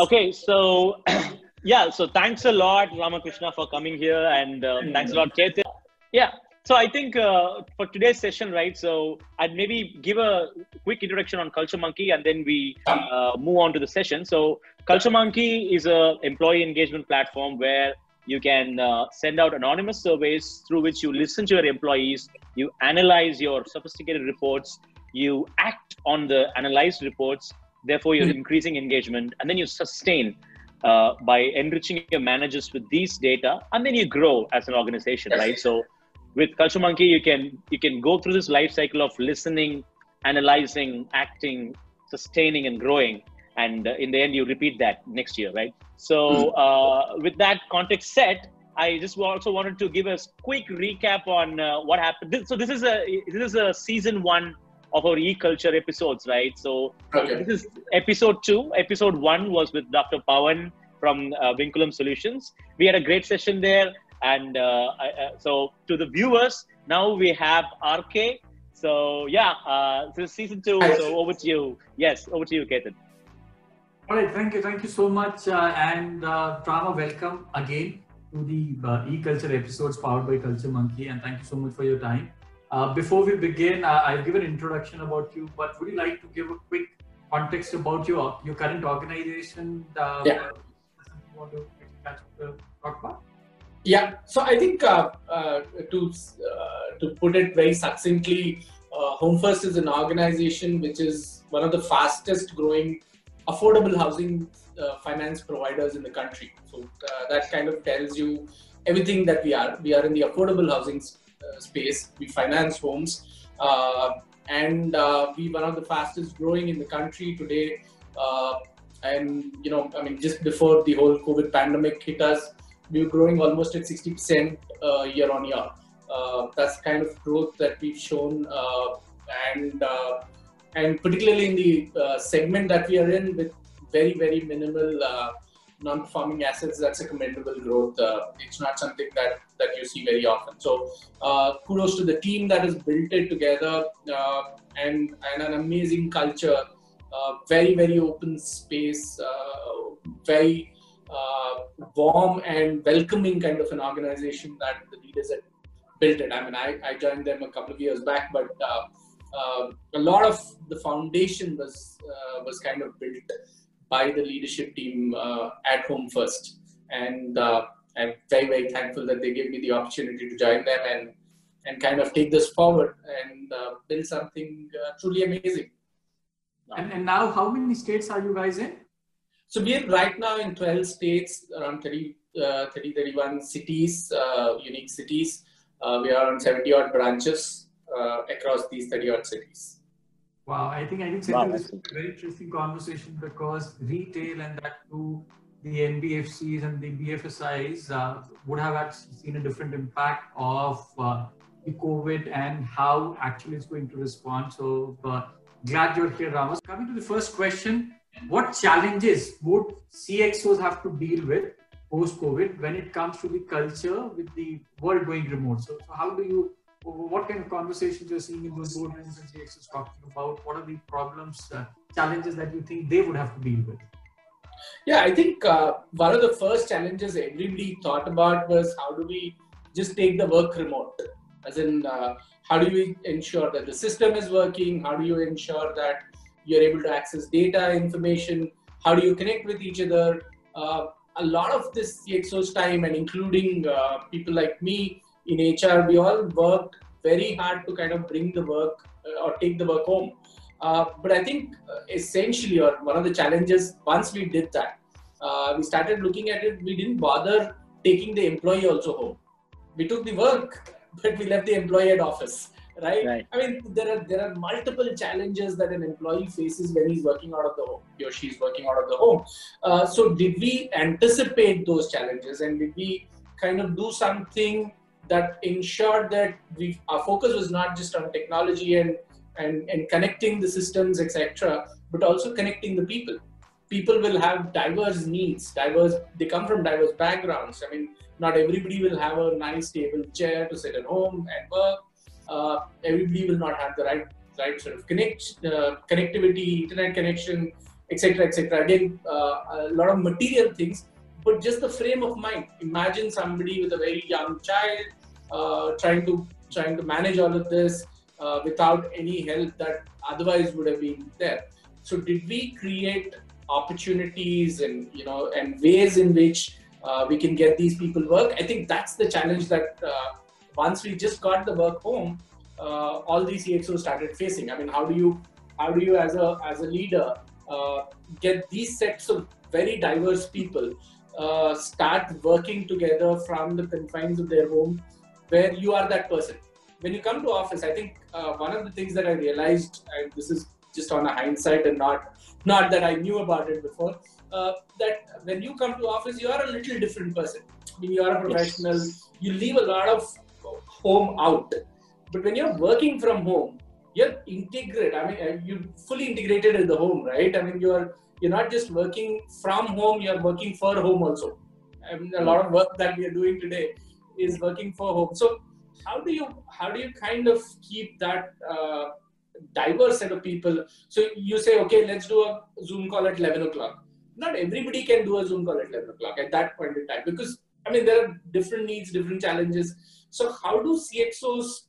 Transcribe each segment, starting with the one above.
Okay, so yeah, so thanks a lot, Ramakrishna, for coming here, and uh, thanks a lot, Chetan. Yeah, so I think uh, for today's session, right? So I'd maybe give a quick introduction on Culture Monkey, and then we uh, move on to the session. So Culture Monkey is a employee engagement platform where you can uh, send out anonymous surveys through which you listen to your employees, you analyze your sophisticated reports, you act on the analyzed reports, therefore you're increasing engagement, and then you sustain uh, by enriching your managers with these data, and then you grow as an organization, right? So with Culture Monkey, you can you can go through this life cycle of listening, analyzing, acting, sustaining, and growing, and uh, in the end, you repeat that next year, right? So uh, with that context set, I just also wanted to give a quick recap on uh, what happened. So this is a this is a season one of our e-culture episodes, right? So Okay. this is episode two. Episode one was with Dr. Pawan from uh, Vinculum Solutions. We had a great session there, and uh, I, uh, so to the viewers, now we have RK. So yeah, uh, this is season two. So over to you. Yes, over to you, Ketan. All right, thank you, thank you so much, uh, and uh, Trama, welcome again to the uh, e-culture episodes powered by Culture Monkey, and thank you so much for your time. Uh, before we begin, uh, I'll give an introduction about you, but would you like to give a quick context about your your current organization? Uh, Yeah. something you want to catch up, talk about? Yeah, so I think uh, uh, to uh, to put it very succinctly, uh, Home First is an organization which is one of the fastest growing affordable housing uh, finance providers in the country. So uh, that kind of tells you everything that we are. We are in the affordable housing space. We finance homes, uh, and uh, we one of the fastest growing in the country today. Uh, and you know, I mean, just before the whole COVID pandemic hit us, we were growing almost at 60% uh, year on year. Uh, that's kind of growth that we've shown, uh, and uh, and particularly in the uh, segment that we are in with very very minimal uh, non-performing assets, that's a commendable growth. Uh, it's not something that that you see very often. So uh, kudos to the team that has built it together, uh, and and an amazing culture. Uh, very very open space, uh, very uh, warm and welcoming kind of an organization that the leaders had built it. I mean, I, I joined them a couple of years back, but a lot of the foundation was was kind of built by the leadership team uh, at Home First, and uh, I'm very very thankful that they gave me the opportunity to join them and and kind of take this forward and uh, build something truly amazing. And, and now, how many states are you guys in? So we're right now in 12 states, around 30, uh, 30 31 cities, uh, unique cities. Uh, we are on 70 odd branches across these 30 odd cities. Wow, I think I think Wow, this is a very interesting conversation because retail and that too the NBFCs and the BFSIs uh, would have had seen a different impact of uh, the COVID and how actually it's going to respond. So uh, glad you're here, Ramos. Coming to the first question, what challenges would CXOs have to deal with post-COVID when it comes to the culture with the world going remote? So, so how do you what kind of conversations you're seeing in those boardrooms and CXOs talking about? What are the problems, uh, challenges that you think they would have to deal with? Yeah, I think uh, one of the first challenges everybody thought about was how do we just take the work remote? As in, uh, how do we ensure that the system is working? How do you ensure that you're able to access data, information? How do you connect with each other? Uh, a lot of this CXO's time, and including uh, people like me in HR, we all worked very hard to kind of bring the work uh, or take the work home. Uh, but I think uh, essentially, or one of the challenges, once we did that, uh, we started looking at it. We didn't bother taking the employee also home. We took the work, but we left the employee at office. Right? Right. I mean, there are there are multiple challenges that an employee faces when he's working out of the home. He or she's working out of the home. Uh, so, did we anticipate those challenges, and did we kind of do something that ensured that we our focus was not just on technology and and, and connecting the systems, etc., but also connecting the people. People will have diverse needs, diverse. They come from diverse backgrounds. I mean, not everybody will have a nice stable chair to sit at home and work. Uh, everybody will not have the right right sort of connect uh, connectivity, internet connection, etc., etc. Again, uh, a lot of material things, but just the frame of mind. Imagine somebody with a very young child trying to trying to manage all of this uh, without any help that otherwise would have been there. So, did we create opportunities and you know and ways in which uh, we can get these people work? I think that's the challenge that uh, once we just got the work home, uh, all these CXOs started facing. I mean, how do you how do you as a as a leader uh, get these sets of very diverse people uh, start working together from the confines of their home, where you are that person. When you come to office, I think uh, one of the things that I realized, and this is just on a hindsight and not not that I knew about it before, uh, that when you come to office, you are a little different person. I mean, you are a professional. Yes. You leave a lot of home out, but when you're working from home, you're integrated. I mean, uh, you're fully integrated in the home, right? I mean, you're you're not just working from home; you're working for home also. I mean, a lot of work that we are doing today is working for home. So, how do you how do you kind of keep that uh, diverse set of people? So you say, okay, let's do a Zoom call at eleven o'clock. Not everybody can do a Zoom call at eleven o'clock at that point in time because I mean there are different needs, different challenges. So how do CXOs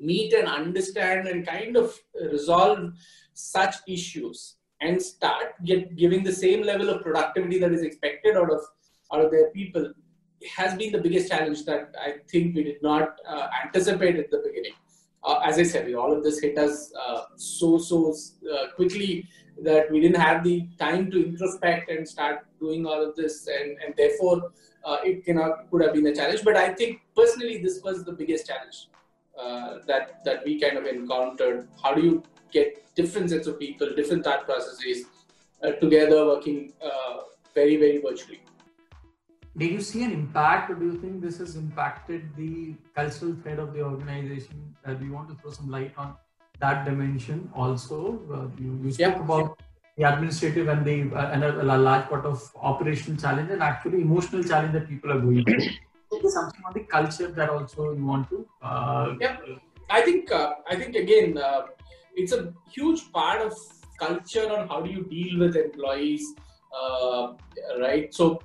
meet and understand and kind of resolve such issues and start get giving the same level of productivity that is expected out of out of their people has been the biggest challenge that I think we did not uh, anticipate at the beginning. Uh, as I said, all of this hit us uh, so so uh, quickly that we didn't have the time to introspect and start doing all of this, and and therefore uh, it cannot could have been a challenge. But I think personally, this was the biggest challenge uh, that that we kind of encountered. How do you get different sets of people, different thought processes together, working very very virtually? Did you see an impact, or do you think this has impacted the cultural thread of the organization? Uh, do you want to throw some light on that dimension also? Uh, you, you spoke yeah. about the administrative and the uh, and a, a, large part of operational challenge and actually emotional challenge that people are going through something on the culture that also you want to uh, yeah i think uh, i think again uh, it's a huge part of culture on how do you deal with employees right so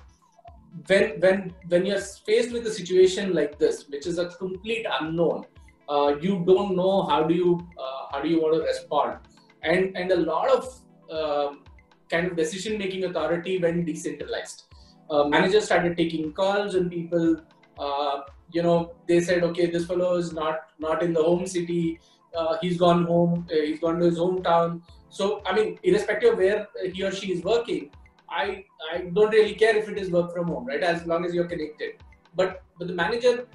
when when when you're faced with a situation like this which is a complete unknown uh, you don't know how do you uh, how do you want to respond and and a lot of um, kind of decision making authority when decentralized uh, managers started taking calls and people uh, you know, they said, okay, this fellow is not not in the home city. Uh, he's gone home. He's gone to his hometown. So, I mean, irrespective of where he or she is working, I I don't really care if it is work from home, right? As long as you're connected. But but the manager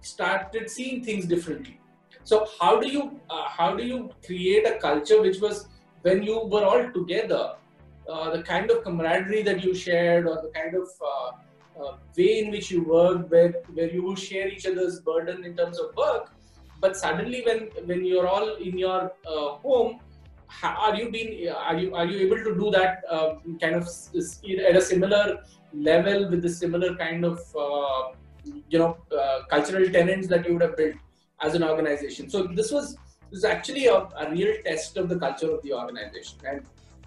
started seeing things differently. So how do you uh, how do you create a culture which was when you were all together, uh, the kind of camaraderie that you shared or the kind of uh, uh, way in which you work, where where you share each other's burden in terms of work. But suddenly, when when you're all in your uh, home, are you being are you are you able to do that uh, kind of at a similar level with the similar kind of uh, you know uh, cultural tenets that you would have built as an organization? So this was this is actually a, a real test of the culture of the organization and.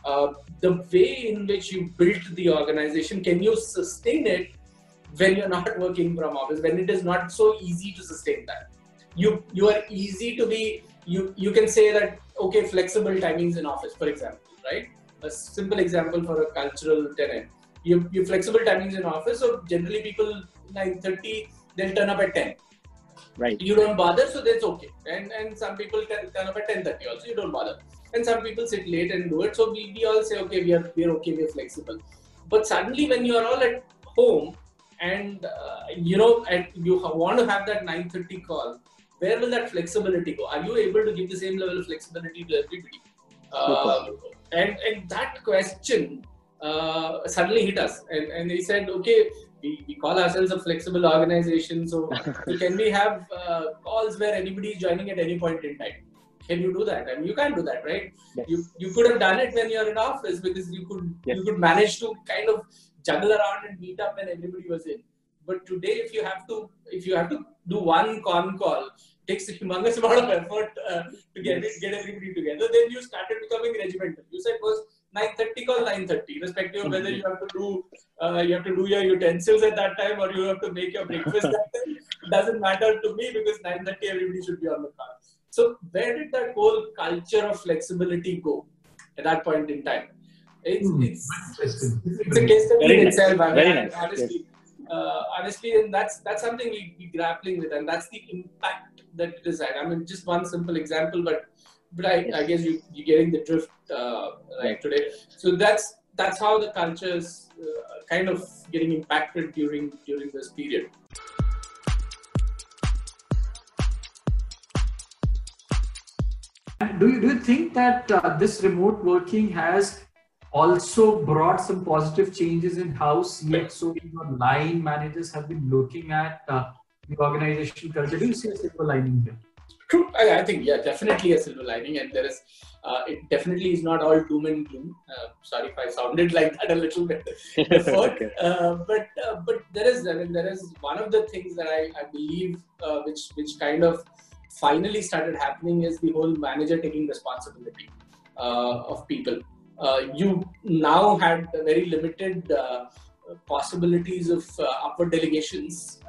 Uh, the way in which you built the organization, can you sustain it when you're not working from office when it is not so easy to sustain that you you are easy to be you you can say that okay flexible timings in office for example right? A simple example for a cultural tenant. You you flexible timings in office so generally people 9:30 they'll turn up at 10 right. You don't bother so that's okay. And and some people can turn up at 10:30 also you don't bother. And some people sit late and do it so we, we all say okay we are we're okay we're flexible. But suddenly when you are all at home and uh, you know and you want to have that 930 call where will that flexibility go are you able to give the same level of flexibility to everybody uh, and and that question uh, suddenly hit us and, and he said okay we, we call ourselves a flexible organization so, so can we have uh, calls where anybody is joining at any point in time can you do that? I mean, you can't do that, right? Yes. You you could have done it when you're in office because you could yes. you could manage to kind of juggle around and meet up when everybody was in. But today, if you have to, if you have to do one con call, takes a humongous amount of effort uh, to get it, get everybody together. Then you started becoming regimental. You said first, 9:30 call 9:30, irrespective of whether you have to do uh, you have to do your utensils at that time or you have to make your breakfast that time. It doesn't matter to me because 9:30 everybody should be on the call. So where did that whole culture of flexibility go at that point in time? It's, Hmm. it's, it's a case study in nice. itself. I mean, Very nice. honestly, uh, honestly, and that's that's something we, we grappling with, and that's the impact that it is had. I mean, just one simple example, but but I, I guess you you're getting the drift uh, right Right. today. So that's that's how the culture is uh, kind of getting impacted during during this period. Do you, do you think that uh, this remote working has also brought some positive changes in how CXOs or line managers have been looking at uh, the organizational culture? Do you see a silver lining here? True. I, I think yeah, definitely a silver lining, and there is uh, it definitely is not all doom and gloom. Uh, sorry if I sounded like that a little bit before, Okay. uh, but uh, but there is I mean there is one of the things that I, I believe uh, which which kind of finally started happening is the whole manager taking responsibility uh, of people. Uh, you now had very limited uh, possibilities of uh, upward delegations,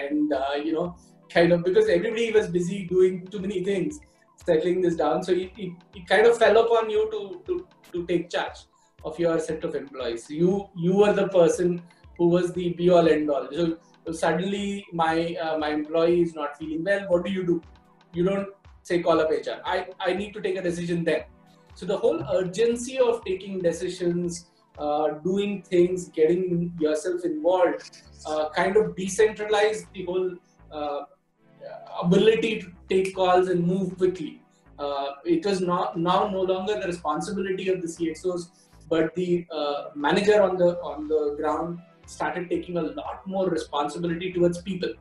and you know kind of because everybody was busy doing too many things, settling this down. So it, it, it kind of fell upon you to, to, to take charge of your set of employees. You you were the person who was the be all end all. So, so suddenly my uh, my employee is not feeling well. What do you do? You don't say call up HR. I, I need to take a decision then. So the whole urgency of taking decisions, uh, doing things, getting yourself involved, uh, kind of decentralized the whole uh, ability to take calls and move quickly. Uh, it was not now no longer the responsibility of the CXOs, but the uh, manager on the on the ground started taking a lot more responsibility towards people,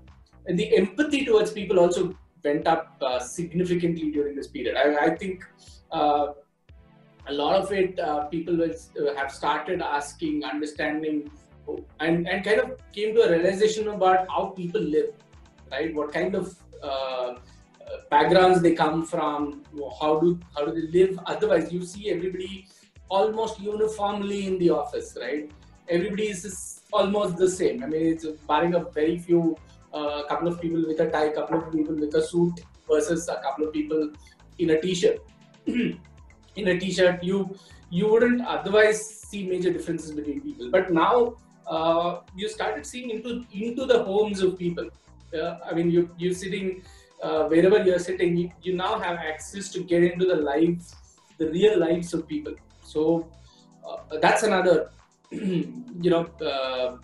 and the empathy towards people also went up uh, significantly during this period. I, I think a lot of it uh, people was, uh, have started asking, understanding, and and kind of came to a realization about how people live right? What kind of uh, backgrounds they come from? How do how do they live? Otherwise, you see everybody almost uniformly in the office, right? Everybody is almost the same. I mean, it's barring a very few, uh, couple of people with a tie, couple of people with a suit versus a couple of people in a t-shirt. in a t-shirt, you you wouldn't otherwise see major differences between people. But now uh, you started seeing into into the homes of people. Uh, I mean, you you're sitting uh, wherever you're sitting. You, you now have access to get into the lives, the real lives of people. So uh, that's another, you know, uh,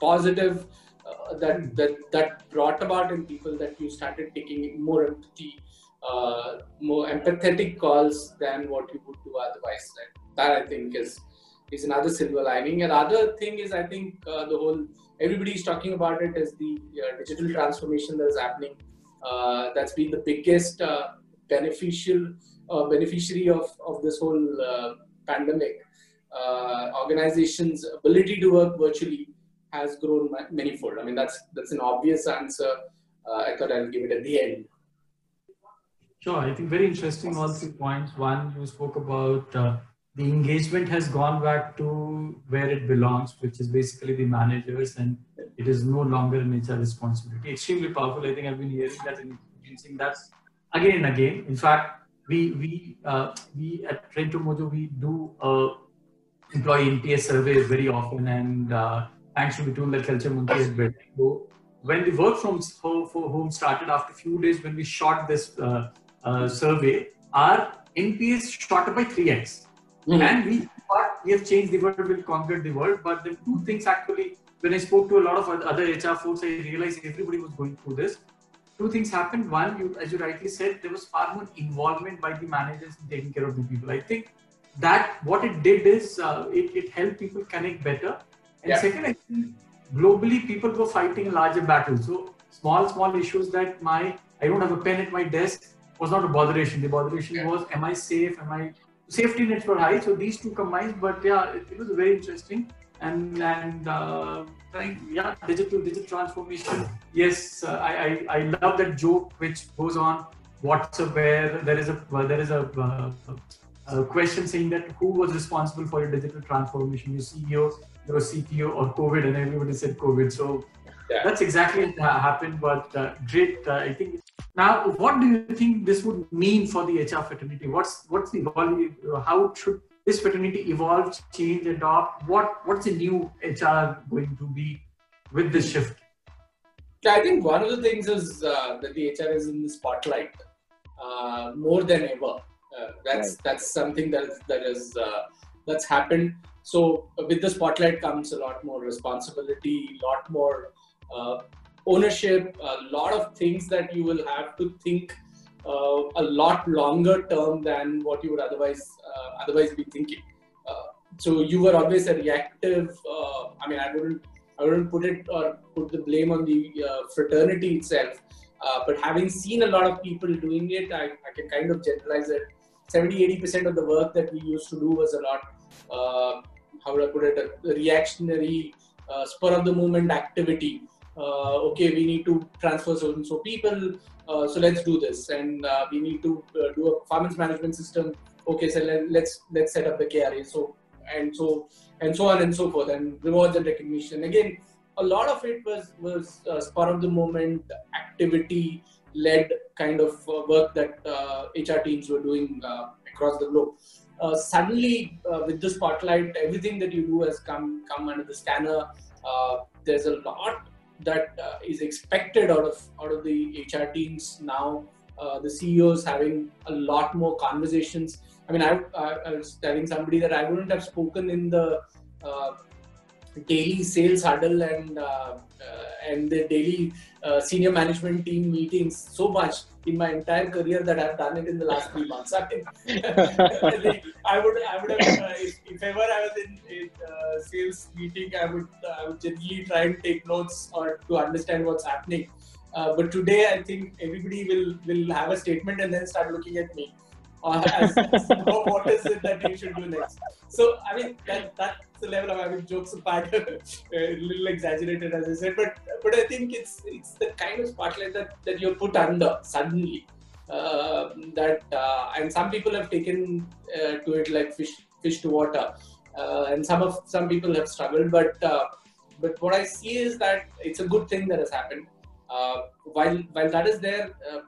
positive uh, that that that brought about in people that you started taking more empathy, uh, more empathetic calls than what you would do otherwise. Right? That I think is is another silver lining. And other thing is, I think uh, the whole everybody is talking about it is the uh, digital transformation that is happening. Uh, that's been the biggest uh, beneficial uh, beneficiary of, of this whole pandemic. Organizations' ability to work virtually has grown manifold. I mean, that's that's an obvious answer. I thought I'll give it at the end. Sure, I think very interesting all three points. One, you spoke about uh, the engagement has gone back to where it belongs, which is basically the managers, and it is no longer an HR responsibility. Extremely powerful. I think I've been hearing that and experiencing that again and again. In fact, we we uh, we at Trento Mojo we do uh, employee NPS surveys very often, and uh, thanks to the tool that Culture Monkey has built. So when the work from home, home started after a few days, when we shot this uh, uh, survey, our NPS shot up by 3x. And we thought we have changed the world, we'll conquer the world. But the two things actually, when I spoke to a lot of other HR folks, I realized everybody was going through this. Two things happened. One, you, as you rightly said, there was far more involvement by the managers in taking care of the people. I think that what it did is uh, it, it helped people connect better. And Yeah. second, I think globally people were fighting a larger battle. So small, small issues that my I don't have a pen at my desk was not a botheration. The botheration Yeah. was, am I safe? Am I safety nets were high? So these two combined. But yeah, it, it was very interesting. And and uh, yeah, digital digital transformation. Yes, uh, I, I I love that joke which goes on WhatsApp where there is a uh, there is a uh, uh, question saying that who was responsible for your digital transformation? Your CEO, your CTO, or COVID? And everybody said COVID. So yeah. that's exactly what happened. But uh, great, uh, I think. Now, what do you think this would mean for the HR fraternity? What's what's the how should this fraternity evolve, change, adopt? What what's the new HR going to be with this shift? I think one of the things is uh, that the HR is in the spotlight uh, more than ever. Uh, that's right. that's something that that is uh, that's happened. So with the spotlight comes a lot more responsibility, a lot more uh, ownership, a lot of things that you will have to think uh, a lot longer term than what you would otherwise otherwise be thinking. so you were always a reactive. I mean, I wouldn't I wouldn't put it or put the blame on the uh, fraternity itself. Uh, but having seen a lot of people doing it, I, I can kind of generalize it. 70 80% of the work that we used to do was a lot, uh, how would I put it, a reactionary, uh, spur of the moment activity. Uh, okay, we need to transfer so and so people, uh, so let's do this. And we need to do a performance management system. Okay, so let, let's let's set up the KRA. So and so and so on and so forth, and rewards and recognition. Again, a lot of it was was uh, spur of the moment, activity led kind of uh, work that uh, HR teams were doing uh, across the globe. Uh, suddenly, uh, with the spotlight, everything that you do has come come under the scanner. there's a lot that is expected out of out of the HR teams now. the CEOs having a lot more conversations I mean, I, I, I, was telling somebody that I wouldn't have spoken in the uh, daily sales huddle and uh, uh, and the daily uh, senior management team meetings so much in my entire career that I've done it in the last three months. I, would I would have uh, if, if, ever I was in a uh, sales meeting, I would I would generally try and take notes or to understand what's happening. but today, I think everybody will will have a statement and then start looking at me uh, as, what is it that you should do next. So, I mean, that, that's the level of having jokes apart, a little exaggerated, as I said, but but I think it's it's the kind of spotlight that, that you're put under suddenly. Uh, that uh, and some people have taken uh, to it like fish fish to water, uh, and some of some people have struggled. But uh, but what I see is that it's a good thing that has happened. while while that is there,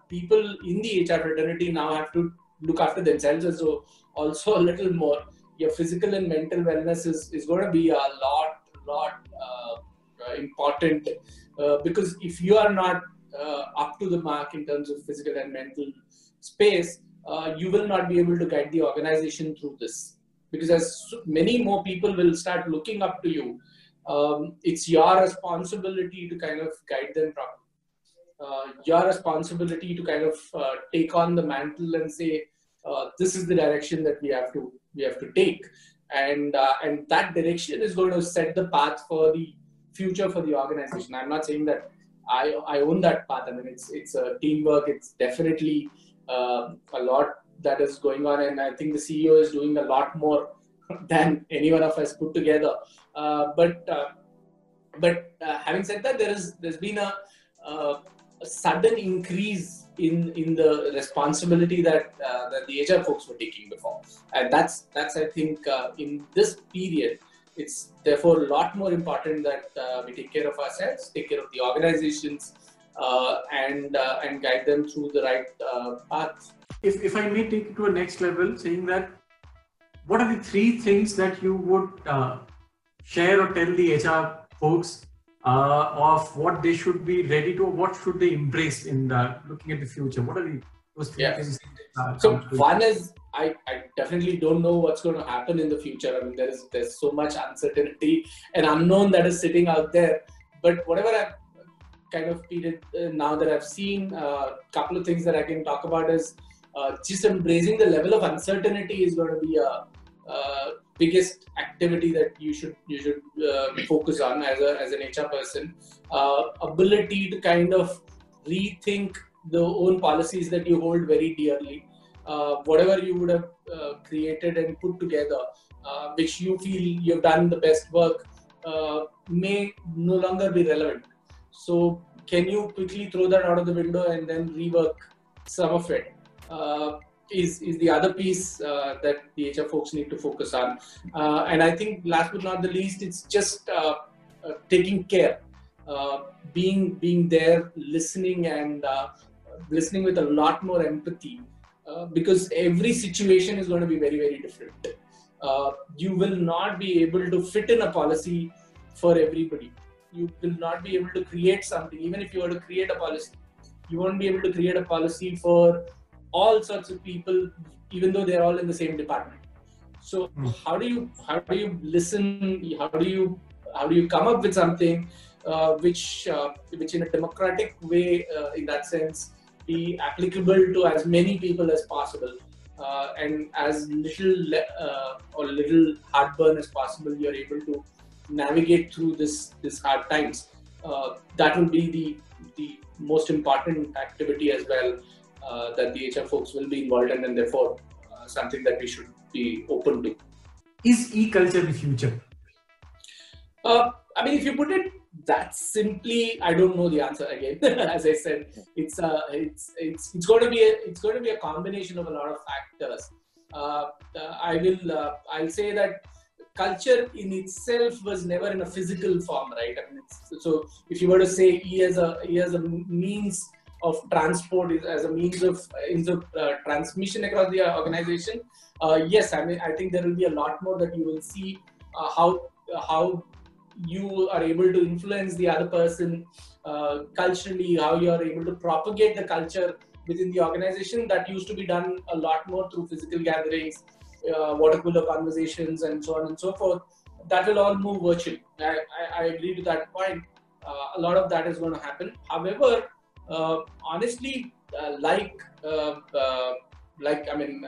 people in the HR fraternity now have to look after themselves as so also a little more your physical and mental wellness is, is going to be a lot lot uh, important uh, because if you are not uh, up to the mark in terms of physical and mental space uh, you will not be able to guide the organization through this. Because as many more people will start looking up to you um, it's your responsibility to kind of guide them properly. Uh, your responsibility to kind of uh, take on the mantle and say uh, this is the direction that we have to we have to take. And uh, and that direction is going to set the path for the future for the organization. I'm not saying that i i own that path. I mean it's it's a teamwork. It's definitely uh, a lot that is going on. And i think the ceo is doing a lot more than any one of us put together. Uh, but uh, but uh, having said that there is there's been a, a sudden increase in in the responsibility that uh, that the HR folks were taking before, and that's that's I think uh, in this period, it's therefore a lot more important that uh, we take care of ourselves, take care of the organizations, uh, and uh, and guide them through the right uh, path. If if I may take it to a next level, saying that, what are the three things that you would share or tell the HR folks uh, of what they should be ready to, what should they embrace in the, looking at the future? What are the those three yeah. things? Uh, so one is I, I definitely don't know what's going to happen in the future. I mean, there is there's so much uncertainty and unknown that is sitting out there. But whatever I've kind of period uh, now that I've seen, a uh, couple of things that I can talk about is uh, just embracing the level of uncertainty is going to be a uh, biggest activity that you should you should uh, focus on as a as an HR person. Uh, ability to kind of rethink the own policies that you hold very dearly. Uh, whatever you would have uh, created and put together, uh, which you feel you've done the best work, uh, may no longer be relevant. So, can you quickly throw that out of the window and then rework some of it? Is is the other piece uh, that the HR folks need to focus on. Uh, and I think last but not the least, it's just uh, uh taking care, uh, being being there, listening and uh, listening with a lot more empathy, because every situation is going to be very very different. you will not be able to fit in a policy for everybody. You will not be able to create something, even if you were to create a policy. You won't be able to create a policy for all sorts of people, even though they're all in the same department. So mm. how do you how do you listen? How do you how do you come up with something uh, which uh, which in a democratic way, uh, in that sense, be applicable to as many people as possible, uh, and as little uh, or little heartburn as possible, you're able to navigate through this this hard times. Uh, that will be the the most important activity as well uh, that the HR folks will be involved in, and therefore uh, something that we should be open to. Is e-culture the future? Uh, I mean, if you put it that simply, I don't know the answer. Again, as I said, it's uh, it's it's it's going to be a, it's going to be a combination of a lot of factors. Uh, uh, I will uh, I'll say that culture in itself was never in a physical form, right? I mean, so if you were to say E as a E as a means of transport as a means of, means of uh, transmission across the organization, uh, yes, I mean, I think there will be a lot more that you will see uh, how how you are able to influence the other person uh, culturally, how you are able to propagate the culture within the organization. That used to be done a lot more through physical gatherings, uh, water cooler conversations, and so on and so forth. That will all move virtually. I, I, I agree to that point. Uh, a lot of that is going to happen. However, uh, honestly, uh, like uh, like I mean,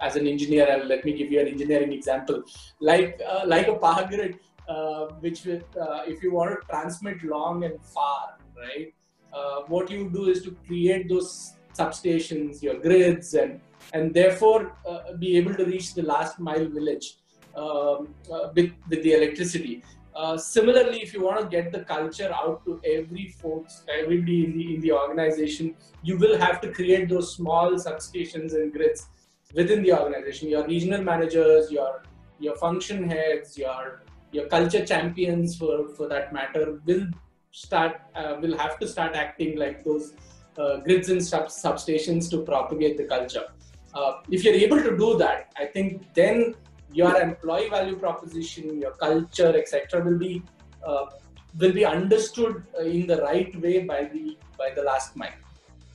as an engineer, let me give you an engineering example. Like like a power grid, which if you want to transmit long and far, right? what you do is to create those substations, your grids, and and therefore uh, be able to reach the last mile village um, uh, with, with the electricity. Uh, similarly, if you want to get the culture out to every folks, everybody in the in the organization, you will have to create those small substations and grids within the organization. Your regional managers, your your function heads, your your culture champions, for for that matter, will start uh, will have to start acting like those uh, grids and sub- substations to propagate the culture. Uh, if you're able to do that, I think then your employee value proposition, your culture, etc., will be uh, will be understood in the right way by the by the last mile,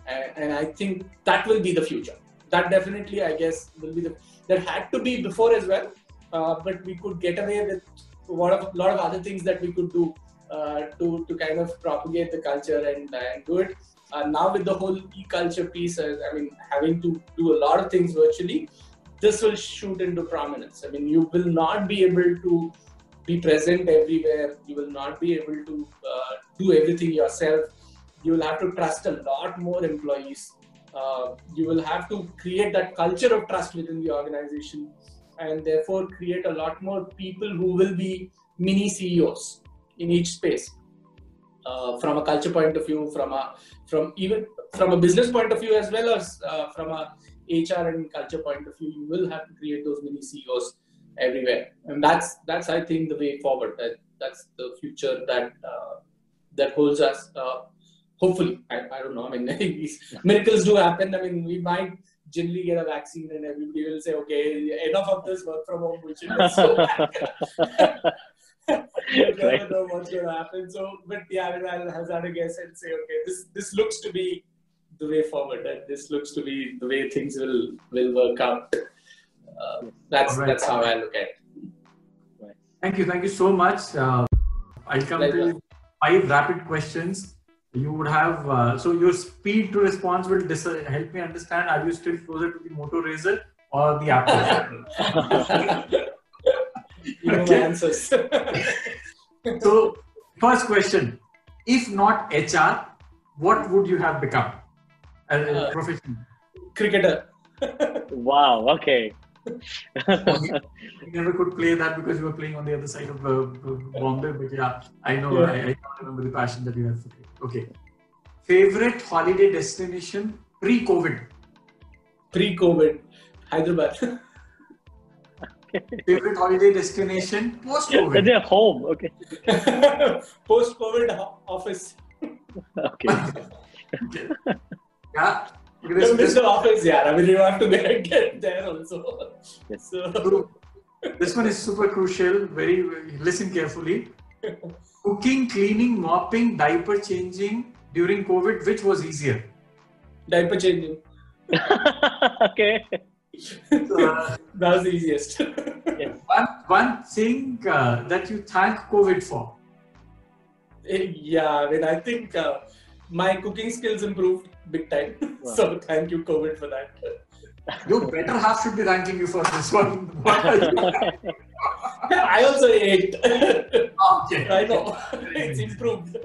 and, and, I think that will be the future. That definitely, I guess, will be the that had to be before as well, uh, but we could get away with a lot of lot of other things that we could do uh, to to kind of propagate the culture and, and do it. Uh, now with the whole e-culture piece, uh, I mean, having to do a lot of things virtually, this will shoot into prominence. I mean, you will not be able to be present everywhere. You will not be able to uh, do everything yourself. You will have to trust a lot more employees. Uh, you will have to create that culture of trust within the organization and therefore create a lot more people who will be mini CEOs in each space. Uh, from a culture point of view, from a from even from a business point of view as well as uh, from a HR and culture point of view, you will have to create those mini CEOs everywhere, and that's that's I think the way forward. That that's the future that uh, that holds us. Uh, hopefully, I, I don't know. I mean, these miracles do happen. I mean, we might generally get a vaccine and everybody will say, okay, enough of this work from home, which is so you never right. know what's going to happen. So, but yeah, I mean, I'll hazard a guess and say, okay, this this looks to be the way forward. That this looks to be the way things will will work out. Uh, that's right. that's how I look at it. Thank you, thank you so much. Uh, I'll come Pleasure. to five rapid questions. You would have uh, so your speed to response will dis- help me understand. Are you still closer to the Moto Razr or the Apple? you know okay. answers. so, first question: If not HR, what would you have become? Uh, profession? Cricketer. wow. Okay. you never could play that because you were playing on the other side of uh, Bombay. But yeah, I know. Yeah. I, I remember the passion that you have for cricket. Okay. Favorite holiday destination pre-COVID? pre-COVID, Hyderabad. Favorite holiday destination post That's COVID. their home. Okay. Post-COVID ho- office. Okay. Yeah. Look at Don't this, the office, yeah. I mean, you have to get, get there also. Yes. So, this, this one is super crucial. Very, very listen carefully. Cooking, cleaning, mopping, diaper changing during COVID, which was easier? diaper changing. okay. Uh, That was the easiest. Yes. one one thing uh, that you thank COVID for. yeah, I mean, I think uh, my cooking skills improved big time. Wow. So thank you, COVID, for that. Your better half should be thanking you for this one. What are you- I also ate. okay. I know. it's improved.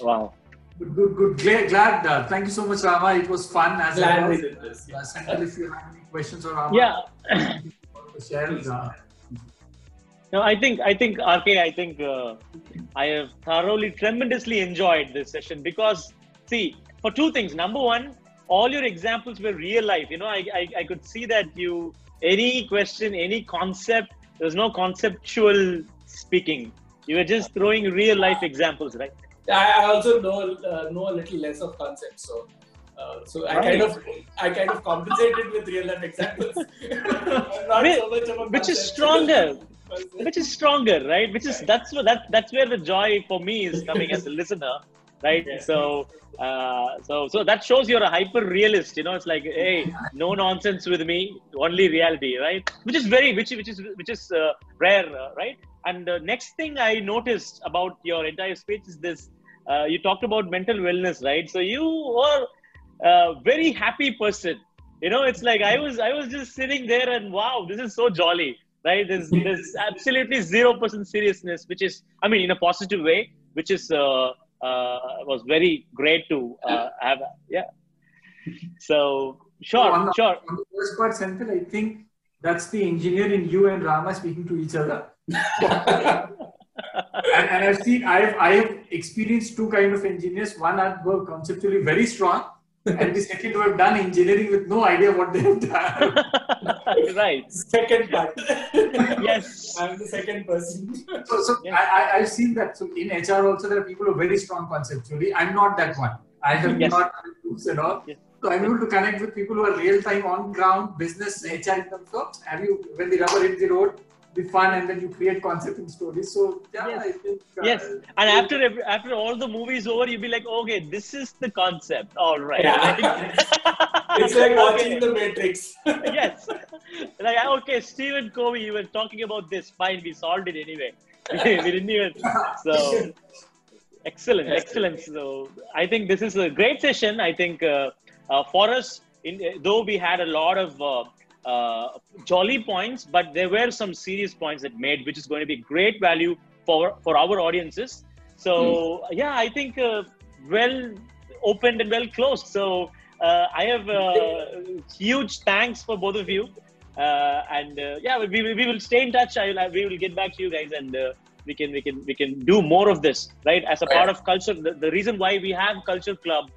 Wow. Good, good, good. Glad, glad uh, thank you so much, Rama. It was fun as Glad we well. did this. Uh, Senthil, if you have any questions or Rama, Yeah. share. Uh, No, I think I think RK. I think uh, I have thoroughly, tremendously enjoyed this session because see, for two things. Number one, all your examples were real life. You know, I I, I could see that you any question, any concept. There's no conceptual speaking. You were just throwing real life examples, right? I also know uh, know a little less of concepts, so uh, so I kind of I kind of compensated with real life examples. Not Which- so much of a which is stronger. Which is stronger right? Which is that's what that that's where the joy for me is coming as a listener right? Yeah. so uh so so that shows you're a hyper realist you know? It's like hey no nonsense with me only reality right? Which is very which which is which is uh, rare uh, right? And the next thing i noticed about your entire speech is this uh, you talked about mental wellness right? So you are a very happy person. You know it's like i was i was just sitting there and wow this is so jolly right there's there's absolutely zero percent seriousness which is i mean in a positive way which is uh, uh was very great to uh, have yeah so sure on, the, sure on the first part, Senthil, I think that's the engineer in you and Rama speaking to each other. and, and I've seen, I've, I've experienced two kind of engineers. One are conceptually very strong, and the second who have done engineering with no idea what they have done. right second part. yes I'm the second person. So, so Yes. I, I, I've seen that. So in HR also, there are people who are very strong conceptually. I'm not that one. I have Yes. not done groups and all. Yes. So I'm able to connect with people who are real time on ground business HR in terms of have you when the rubber hits the road, the fun, and then you create concept and stories. So yeah, Yes. I think uh, yes and after every, after all the movies over you'll be like okay this is the concept all right Yeah. it's like Okay. watching The Matrix. yes. Like, okay, Stephen Covey, you were talking about this. Fine, we solved it anyway. we didn't even. So, excellent, excellent. So, I think this is a great session. I think uh, uh, for us, in, though we had a lot of uh, jolly points, but there were some serious points that made, which is going to be great value for for our audiences. So, yeah, I think uh, well opened and well closed. So, uh, I have uh, huge thanks for both of you. Uh, and uh, yeah, we, we, we will stay in touch. I will, we will get back to you guys, and uh, we can we can we can do more of this, right? As a part of culture, the, the reason why we have Culture Club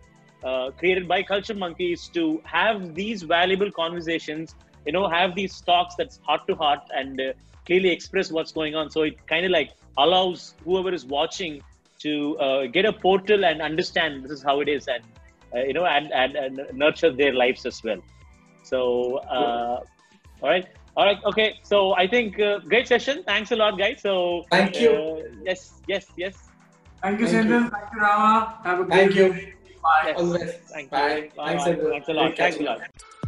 uh, created by Culture Monkey is to have these valuable conversations. You know, have these talks that's heart to heart and uh, clearly express what's going on. So it kind of like allows whoever is watching to uh, get a portal and understand this is how it is, and uh, you know, and, and and nurture their lives as well. So. Uh, all right. All right. Okay. So I think uh, great session. Thanks a lot, guys. So Thank you. Uh, yes. Yes. Yes. Thank you, Thank Senthil. Thank you, Rama. Have a great Thank you. day. Bye. yes. All the best. Thank Bye. you. Bye. Thanks, Bye. Thanks a lot. Great Thanks a lot. up.